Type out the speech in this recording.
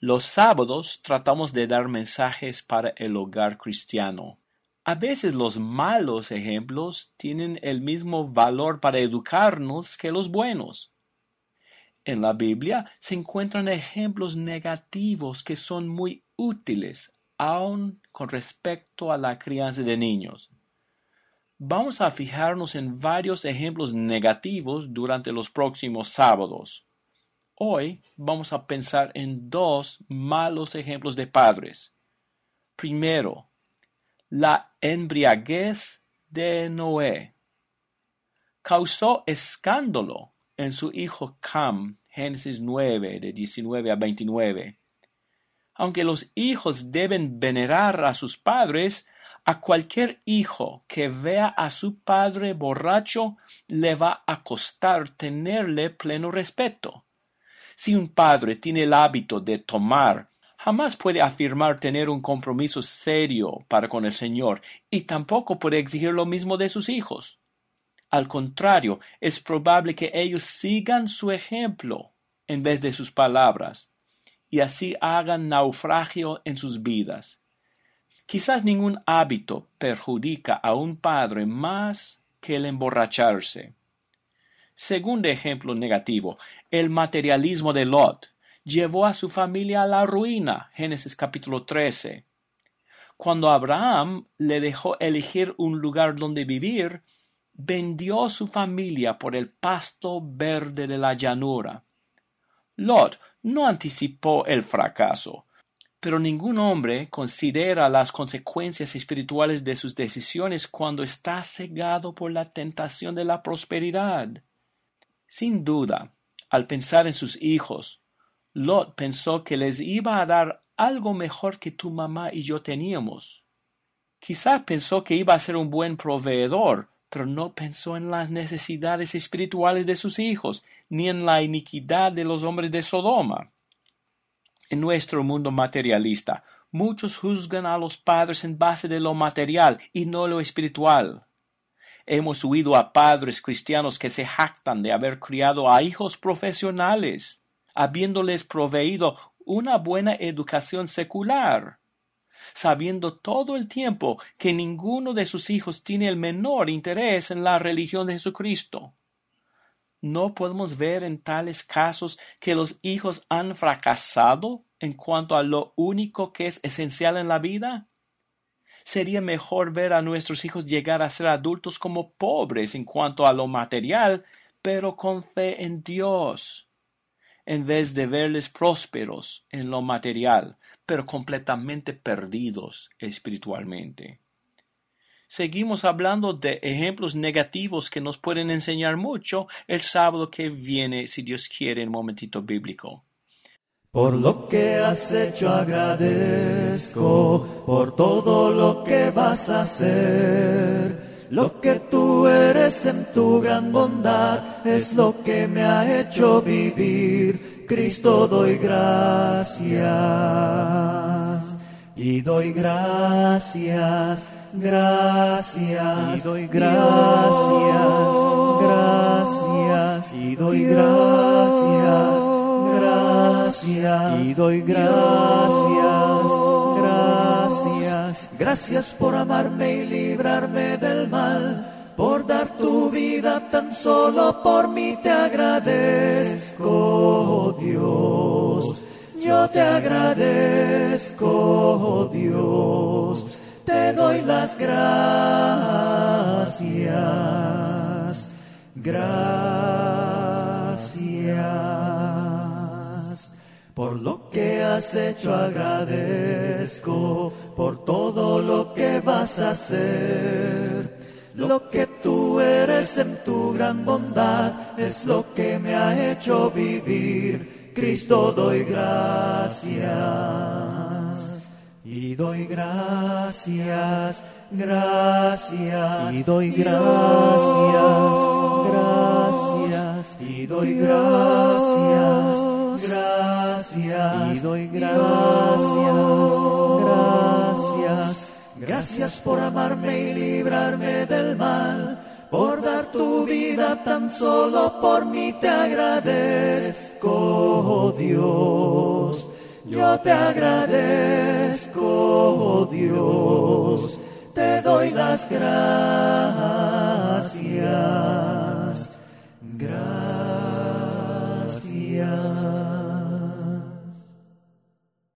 Los sábados tratamos de dar mensajes para el hogar cristiano. A veces los malos ejemplos tienen el mismo valor para educarnos que los buenos. En la Biblia se encuentran ejemplos negativos que son muy útiles, aun con respecto a la crianza de niños. Vamos a fijarnos en varios ejemplos negativos durante los próximos sábados. Hoy vamos a pensar en dos malos ejemplos de padres. Primero, la embriaguez de Noé. Causó escándalo en su hijo Cam, Génesis 9, de 19 a 29. Aunque los hijos deben venerar a sus padres, a cualquier hijo que vea a su padre borracho le va a costar tenerle pleno respeto. Si un padre tiene el hábito de tomar, jamás puede afirmar tener un compromiso serio para con el Señor y tampoco puede exigir lo mismo de sus hijos. Al contrario, es probable que ellos sigan su ejemplo en vez de sus palabras y así hagan naufragio en sus vidas. Quizás ningún hábito perjudica a un padre más que el emborracharse. Segundo ejemplo negativo, el materialismo de Lot llevó a su familia a la ruina. Génesis capítulo 13. Cuando Abraham le dejó elegir un lugar donde vivir, vendió su familia por el pasto verde de la llanura. Lot no anticipó el fracaso, pero ningún hombre considera las consecuencias espirituales de sus decisiones cuando está cegado por la tentación de la prosperidad. Sin duda, al pensar en sus hijos, Lot pensó que les iba a dar algo mejor que tu mamá y yo teníamos. Quizá pensó que iba a ser un buen proveedor, pero no pensó en las necesidades espirituales de sus hijos, ni en la iniquidad de los hombres de Sodoma. En nuestro mundo materialista, muchos juzgan a los padres en base de lo material y no lo espiritual. Hemos oído a padres cristianos que se jactan de haber criado a hijos profesionales, habiéndoles proveído una buena educación secular, sabiendo todo el tiempo que ninguno de sus hijos tiene el menor interés en la religión de Jesucristo. ¿No podemos ver en tales casos que los hijos han fracasado en cuanto a lo único que es esencial en la vida? Sería mejor ver a nuestros hijos llegar a ser adultos como pobres en cuanto a lo material, pero con fe en Dios, en vez de verles prósperos en lo material, pero completamente perdidos espiritualmente. Seguimos hablando de ejemplos negativos que nos pueden enseñar mucho el sábado que viene, si Dios quiere, en momentito bíblico. Por lo que has hecho agradezco, por todo lo que vas a hacer. Lo que tú eres en tu gran bondad es lo que me ha hecho vivir. Cristo doy gracias. Y doy gracias, gracias. Y doy gracias, gracias. Y doy gracias y doy gracias, gracias, gracias por amarme y librarme del mal, por dar tu vida tan solo por mí te agradezco, Dios. Yo te agradezco, Dios. Te doy las gracias. Gracias. Has hecho agradezco, por todo lo que vas a hacer. Lo que tú eres en tu gran bondad es lo que me ha hecho vivir. Cristo doy gracias. Y doy gracias, gracias. Y doy gracias, gracias. Y doy gracias gracias y doy gracias, gracias, gracias por amarme y librarme del mal, por dar tu vida tan solo por mí te agradezco, Dios. Yo te agradezco, oh Dios, te doy las gracias.